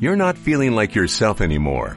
You're not feeling like yourself anymore.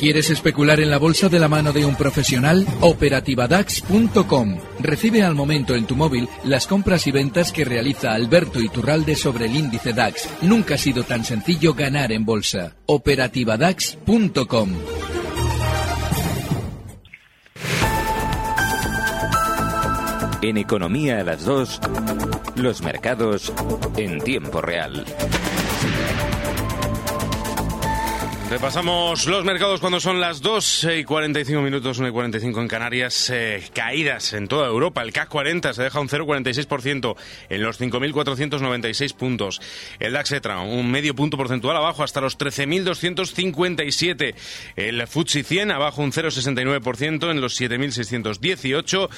¿Quieres especular en la bolsa de la mano de un profesional? Operativadax.com. Recibe al momento en tu móvil las compras y ventas que realiza Alberto Iturralde sobre el índice DAX. Nunca ha sido tan sencillo ganar en bolsa. Operativadax.com. En Economía a las 2, los mercados en tiempo real. Repasamos los mercados cuando son las 2 y 45 minutos, 1 y 45 en Canarias. Eh, caídas en toda Europa. El CAC 40 se deja un 0,46% en los 5.496 puntos. El DAX ETRA un medio punto porcentual abajo hasta los 13.257. El FTSE 100 abajo un 0,69% en los 7.618.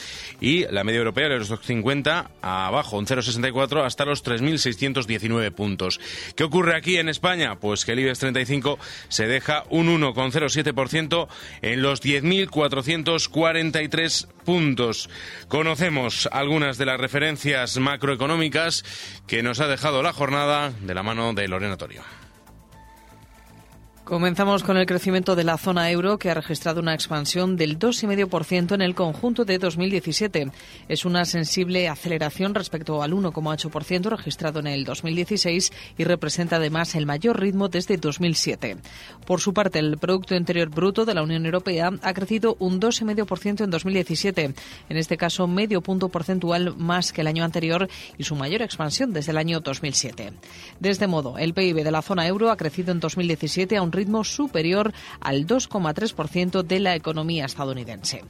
Y la media europea, el Eurostock 50, abajo un 0,64 hasta los 3.619 puntos. ¿Qué ocurre aquí en España? Pues que el IBEX 35 se se deja un 1,07% en los 10.443 puntos. Conocemos algunas de las referencias macroeconómicas que nos ha dejado la jornada de la mano de Lorena Torio. Comenzamos con el crecimiento de la zona euro, que ha registrado una expansión del 2,5% en el conjunto de 2017. Es una sensible aceleración respecto al 1,8% registrado en el 2016 y representa además el mayor ritmo desde 2007. Por su parte, el Producto Interior Bruto de la Unión Europea ha crecido un 2,5% en 2017, en este caso medio punto porcentual más que el año anterior y su mayor expansión desde el año 2007. De este modo, el PIB de la zona euro ha crecido en 2017 a un ritmo superior al 2,3% de la economía estadounidense.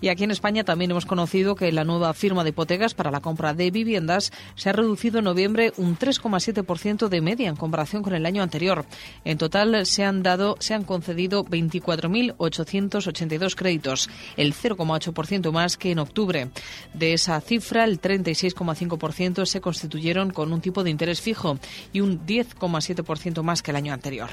Y aquí en España también hemos conocido que la nueva firma de hipotecas para la compra de viviendas se ha reducido en noviembre un 3,7% de media en comparación con el año anterior. En total se han dado, se han concedido 24.882 créditos, el 0,8% más que en octubre. De esa cifra, el 36,5% se constituyeron con un tipo de interés fijo y un 10,7% más que el año anterior.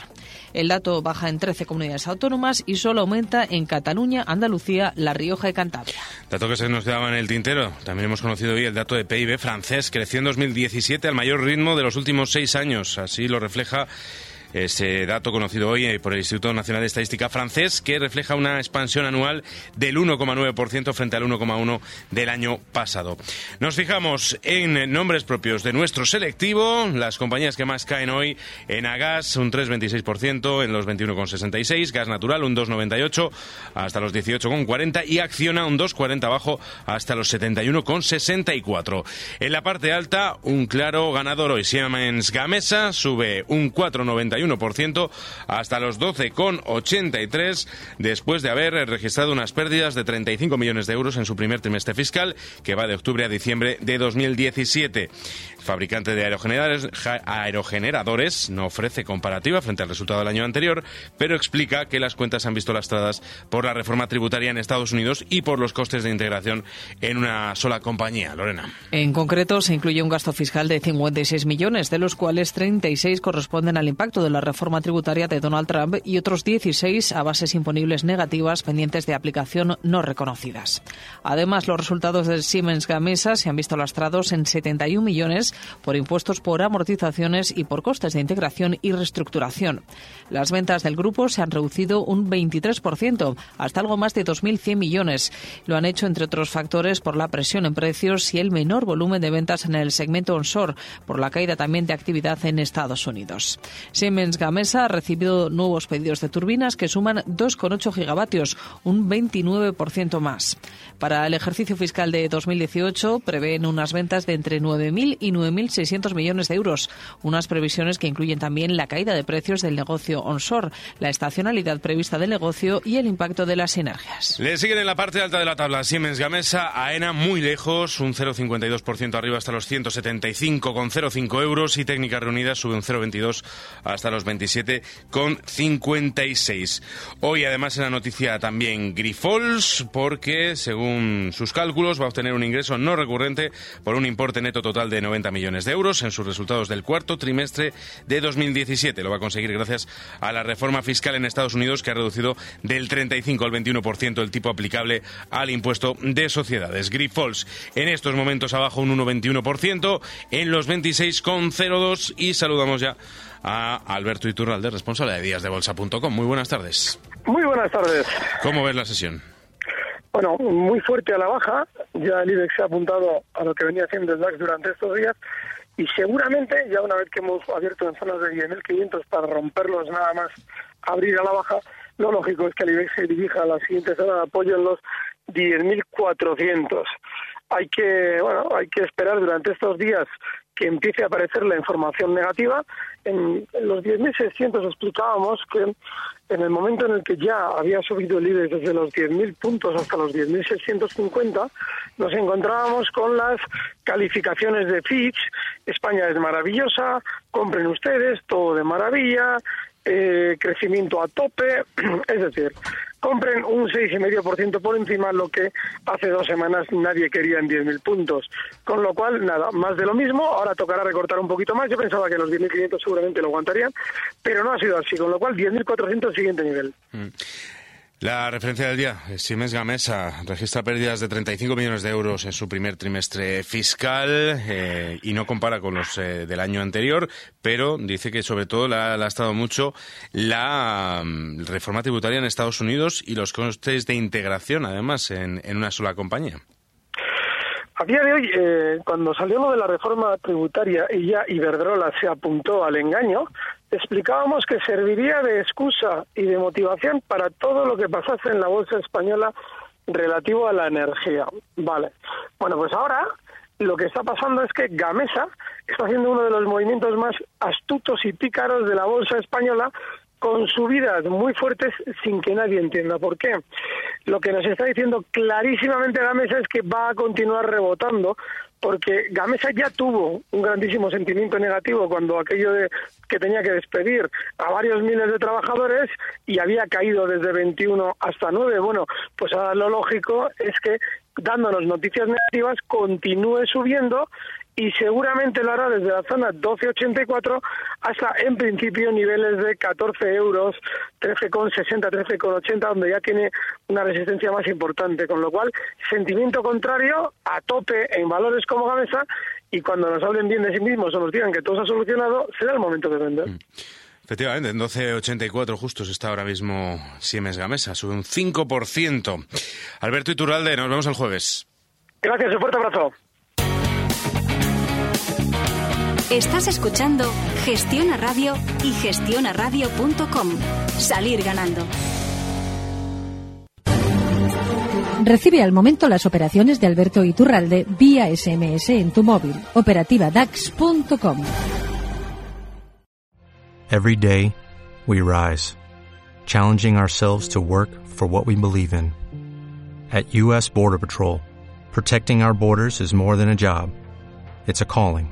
El dato baja en 13 comunidades autónomas y solo aumenta en Cataluña, Andalucía, La Rioja y Cantabria. Dato que se nos daba en el tintero. También hemos conocido hoy el dato de PIB francés. Creció en 2017 al mayor ritmo de los últimos seis años. Así lo refleja ese dato conocido hoy eh, por el Instituto Nacional de Estadística francés, que refleja una expansión anual del 1,9% frente al 1,1% del año pasado. Nos fijamos en nombres propios de nuestro selectivo, las compañías que más caen hoy en Agas un 3,26% en los 21,66, Gas Natural un 2,98 hasta los 18,40 y Acciona un 2,40 abajo hasta los 71,64. En la parte alta, un claro ganador hoy, Siemens Gamesa sube un 4,91 hasta los 12,83 después de haber registrado unas pérdidas de 35 millones de euros en su primer trimestre fiscal que va de octubre a diciembre de 2017 fabricante de aerogeneradores, aerogeneradores, no ofrece comparativa frente al resultado del año anterior, pero explica que las cuentas han visto lastradas por la reforma tributaria en Estados Unidos y por los costes de integración en una sola compañía. Lorena. En concreto, se incluye un gasto fiscal de 56 millones, de los cuales 36 corresponden al impacto de la reforma tributaria de Donald Trump y otros 16 a bases imponibles negativas pendientes de aplicación no reconocidas. Además, los resultados del Siemens Gamesa se han visto lastrados en 71 millones por impuestos por amortizaciones y por costes de integración y reestructuración. Las ventas del grupo se han reducido un 23%, hasta algo más de 2.100 millones. Lo han hecho, entre otros factores, por la presión en precios y el menor volumen de ventas en el segmento onshore, por la caída también de actividad en Estados Unidos. Siemens Gamesa ha recibido nuevos pedidos de turbinas que suman 2,8 gigavatios, un 29% más. Para el ejercicio fiscal de 2018 prevén unas ventas de entre 9.000 y 9.600 millones de euros, unas previsiones que incluyen también la caída de precios del negocio onshore, la estacionalidad prevista del negocio y el impacto de las sinergias. Le siguen en la parte alta de la tabla Siemens Gamesa, AENA muy lejos, un 0,52% arriba hasta los 175,05 euros y Técnicas Reunidas sube un 0,22 hasta hasta los 27,56. Hoy además en la noticia también Grifols, porque según sus cálculos va a obtener un ingreso no recurrente por un importe neto total de 90 millones de euros en sus resultados del cuarto trimestre de 2017. Lo va a conseguir gracias a la reforma fiscal en Estados Unidos que ha reducido del 35 al 21% el tipo aplicable al impuesto de sociedades. Grifols en estos momentos abajo un 1,21% en los 26,02 y saludamos ya a Alberto Iturralde, responsable de díasdebolsa.com. Muy buenas tardes. Muy buenas tardes. ¿Cómo ves la sesión? Bueno, muy fuerte a la baja. Ya el IBEX se ha apuntado a lo que venía haciendo el DAX durante estos días. Y seguramente, ya una vez que hemos abierto en zonas de 10.500 para romperlos nada más abrir a la baja, lo lógico es que el IBEX se dirija a la siguiente zona de apoyo en los 10.400 hay que bueno hay que esperar durante estos días que empiece a aparecer la información negativa. En, los 10.600 explicábamos que en el momento en el que ya había subido el IBEX desde los 10.000 puntos hasta los 10.650, nos encontrábamos con las calificaciones de Fitch, España es maravillosa, compren ustedes, todo de maravilla, eh, crecimiento a tope, es decir, compren un 6,5% por encima, lo que hace dos semanas nadie quería en 10.000 puntos. Con lo cual, nada, más de lo mismo, ahora tocará recortar un poquito más, yo pensaba que los 10.500 seguramente lo aguantarían, pero no ha sido así, con lo cual 10.400 siguiente nivel. Mm. La referencia del día, Siemens Gamesa registra pérdidas de 35 millones de euros en su primer trimestre fiscal eh, y no compara con los eh, del año anterior, pero dice que sobre todo le ha, estado mucho la mm, reforma tributaria en Estados Unidos y los costes de integración, además, en, en una sola compañía. A día de hoy, eh, cuando salió de la reforma tributaria y ya Iberdrola se apuntó al engaño, explicábamos que serviría de excusa y de motivación para todo lo que pasase en la bolsa española relativo a la energía. Vale. Bueno, pues ahora lo que está pasando es que Gamesa está haciendo uno de los movimientos más astutos y pícaros de la bolsa española con subidas muy fuertes sin que nadie entienda por qué. Lo que nos está diciendo clarísimamente Gamesa es que va a continuar rebotando porque Gamesa ya tuvo un grandísimo sentimiento negativo cuando aquello de que tenía que despedir a varios miles de trabajadores y había caído desde 21 hasta 9. Bueno, pues ahora lo lógico es que dándonos noticias negativas continúe subiendo y seguramente lo hará desde la zona 12,84 hasta en principio niveles de 14 euros, 13,60, 13,80, donde ya tiene una resistencia más importante, con lo cual sentimiento contrario a tope en valores como Gamesa y cuando nos hablen bien de sí mismos o nos digan que todo se ha solucionado, será el momento de vender. Mm. Efectivamente, en 12.84 justos está ahora mismo Siemens Gamesa, sube un 5%. Alberto Iturralde, nos vemos el jueves. Gracias, un fuerte abrazo. Estás escuchando Gestiona Radio y gestionaradio.com. Salir ganando. Recibe al momento las operaciones de Alberto Iturralde vía SMS en tu móvil. Operativa DAX.com. Every day, we rise, challenging ourselves to work for what we believe in. At U.S. Border Patrol, protecting our borders is more than a job, it's a calling.